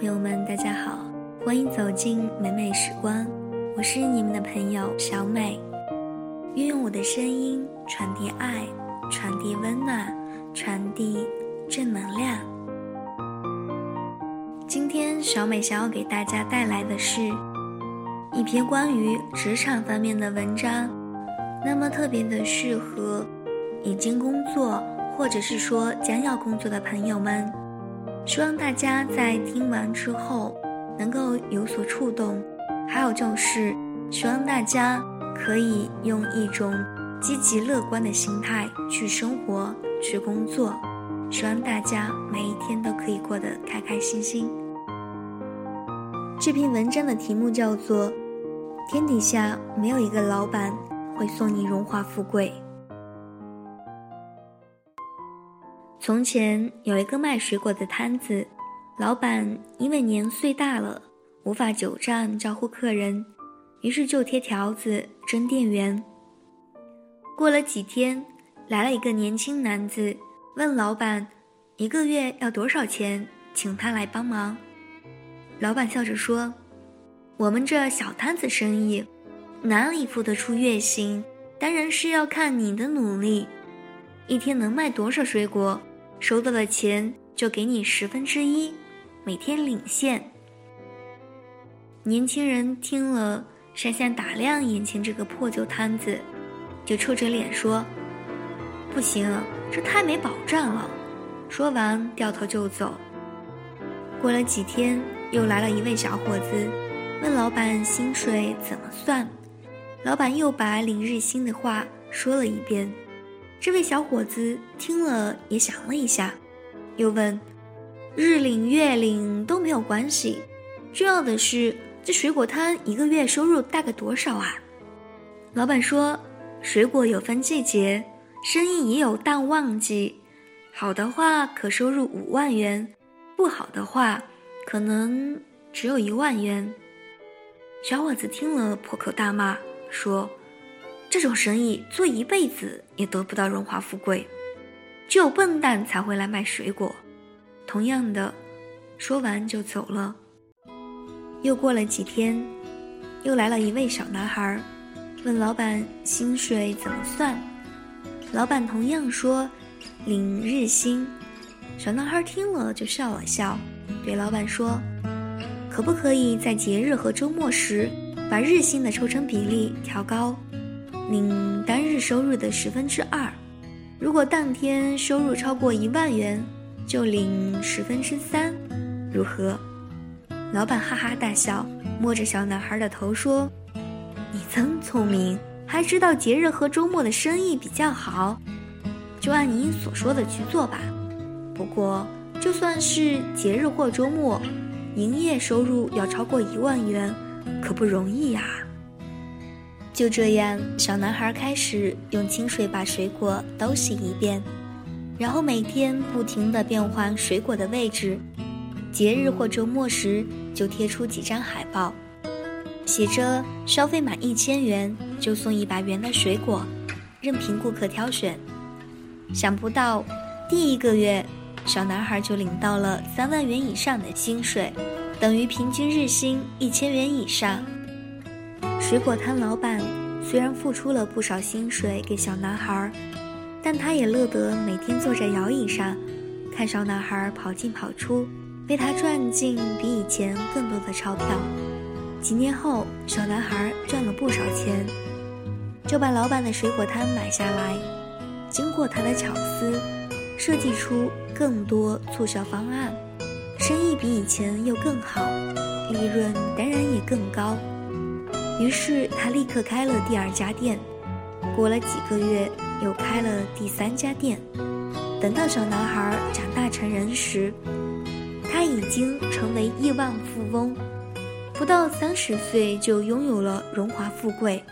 朋友们，大家好，欢迎走进美美时光，我是你们的朋友小美。运用我的声音传递爱，传递温暖，传递正能量。今天小美想要给大家带来的是一篇关于职场方面的文章，那么特别的适合已经工作或者是说将要工作的朋友们。希望大家在听完之后能够有所触动，还有就是希望大家可以用一种积极乐观的心态去生活、去工作。希望大家每一天都可以过得开开心心。这篇文章的题目叫做《天底下没有一个老板会送你荣华富贵》。从前有一个卖水果的摊子，老板因为年岁大了，无法久站招呼客人，于是就贴条子争店员。过了几天，来了一个年轻男子，问老板一个月要多少钱，请他来帮忙。老板笑着说：“我们这小摊子生意，哪里付得出月薪？当然是要看你的努力，一天能卖多少水果。”收到的钱就给你十分之一，每天领现。年轻人听了，讪讪打量眼前这个破旧摊子，就臭着脸说：“不行，这太没保障了。”说完掉头就走。过了几天，又来了一位小伙子，问老板薪水怎么算。老板又把领日薪的话说了一遍。这位小伙子听了也想了一下，又问：“日领月领都没有关系，重要的是这水果摊一个月收入大概多少啊？”老板说：“水果有分季节，生意也有淡旺季，好的话可收入五万元，不好的话可能只有一万元。”小伙子听了破口大骂，说。这种生意做一辈子也得不到荣华富贵，只有笨蛋才会来卖水果。同样的，说完就走了。又过了几天，又来了一位小男孩，问老板薪水怎么算。老板同样说领日薪。小男孩听了就笑了笑，对老板说：“可不可以在节日和周末时把日薪的抽成比例调高？”领单日收入的十分之二，如果当天收入超过一万元，就领十分之三，如何？老板哈哈大笑，摸着小男孩的头说：“你真聪明，还知道节日和周末的生意比较好，就按你所说的去做吧。不过，就算是节日或周末，营业收入要超过一万元，可不容易呀。”就这样，小男孩开始用清水把水果都洗一遍，然后每天不停地变换水果的位置。节日或周末时，就贴出几张海报，写着消费满一千元就送一百元的水果，任凭顾客挑选。想不到，第一个月，小男孩就领到了三万元以上的薪水，等于平均日薪一千元以上。水果摊老板虽然付出了不少薪水给小男孩，但他也乐得每天坐在摇椅上，看小男孩跑进跑出，为他赚进比以前更多的钞票。几年后，小男孩赚了不少钱，就把老板的水果摊买下来。经过他的巧思，设计出更多促销方案，生意比以前又更好，利润当然也更高。于是他立刻开了第二家店，过了几个月又开了第三家店。等到小男孩长大成人时，他已经成为亿万富翁，不到三十岁就拥有了荣华富贵。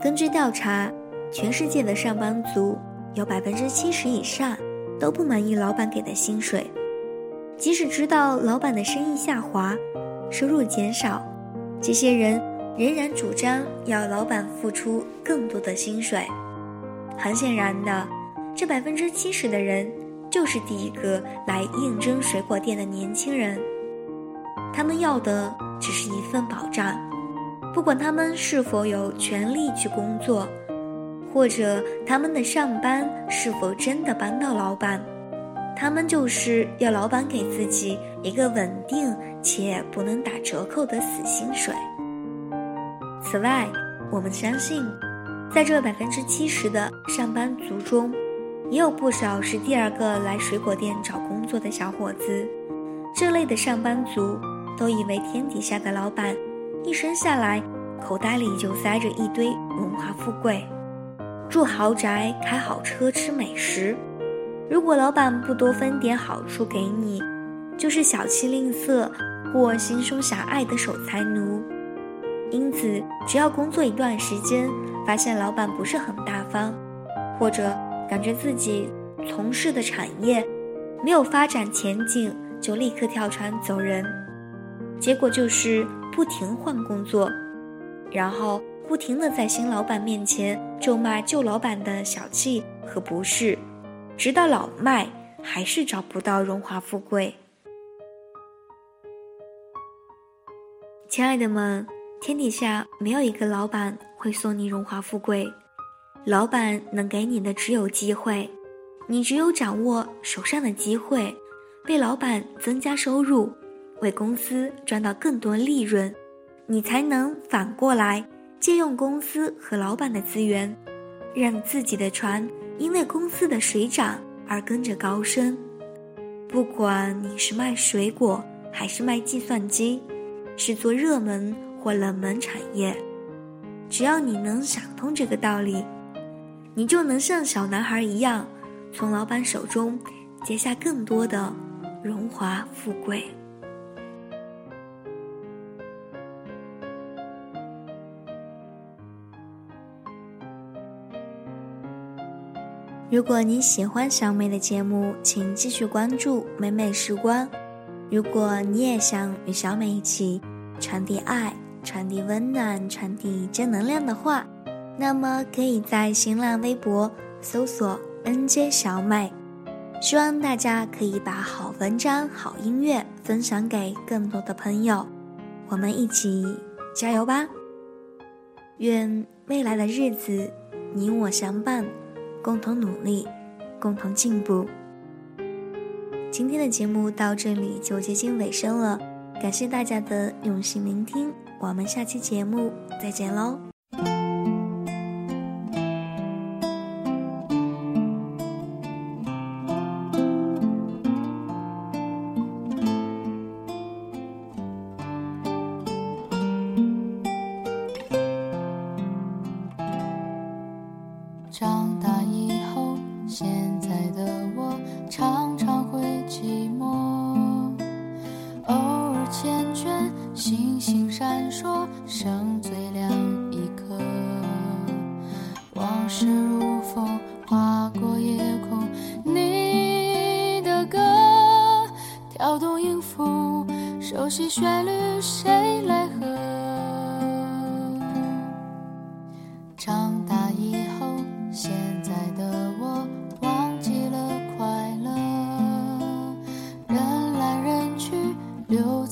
根据调查，全世界的上班族有百分之七十以上都不满意老板给的薪水，即使知道老板的生意下滑，收入减少。这些人仍然主张要老板付出更多的薪水。很显然的，这百分之七十的人就是第一个来应征水果店的年轻人。他们要的只是一份保障，不管他们是否有权利去工作，或者他们的上班是否真的帮到老板，他们就是要老板给自己一个稳定且不能打折扣的死薪水。此外，我们相信。在这百分之七十的上班族中，也有不少是第二个来水果店找工作的小伙子。这类的上班族都以为天底下的老板一生下来口袋里就塞着一堆荣华富贵，住豪宅、开好车、吃美食。如果老板不多分点好处给你，就是小气吝啬或心胸狭隘的守财奴。因此，只要工作一段时间，发现老板不是很大方，或者感觉自己从事的产业没有发展前景，就立刻跳船走人。结果就是不停换工作，然后不停的在新老板面前咒骂旧老板的小气和不是，直到老迈还是找不到荣华富贵。亲爱的们。天底下没有一个老板会送你荣华富贵，老板能给你的只有机会，你只有掌握手上的机会，为老板增加收入，为公司赚到更多利润，你才能反过来借用公司和老板的资源，让自己的船因为公司的水涨而跟着高升。不管你是卖水果还是卖计算机，是做热门。或冷门产业，只要你能想通这个道理，你就能像小男孩一样，从老板手中接下更多的荣华富贵。如果你喜欢小美的节目，请继续关注美美时光。如果你也想与小美一起传递爱。传递温暖、传递正能量的话，那么可以在新浪微博搜索 “nj 小美”。希望大家可以把好文章、好音乐分享给更多的朋友，我们一起加油吧！愿未来的日子你我相伴，共同努力，共同进步。今天的节目到这里就接近尾声了，感谢大家的用心聆听。我们下期节目再见喽。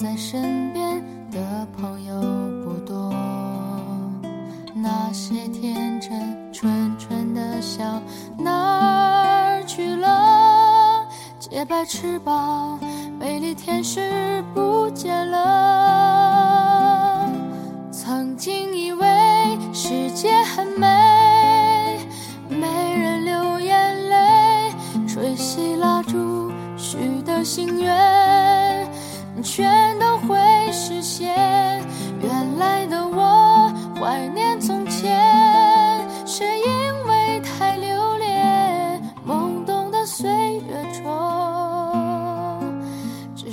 在身边的朋友不多。那些天真纯纯的笑哪儿去了？洁白翅膀。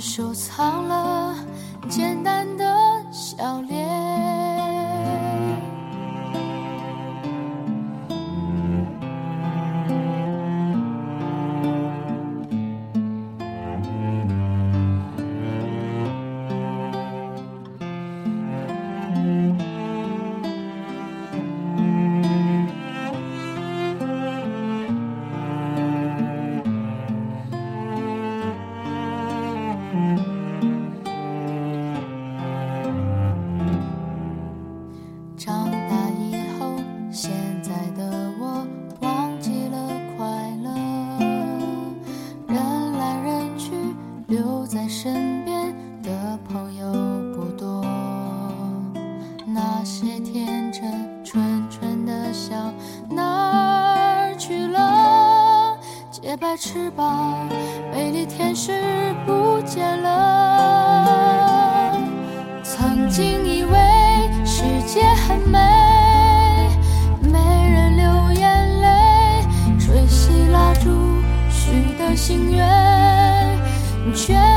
收藏了简单的笑脸。翅膀美丽天使不见了。曾经以为世界很美没人流眼泪吹熄蜡烛许的心愿全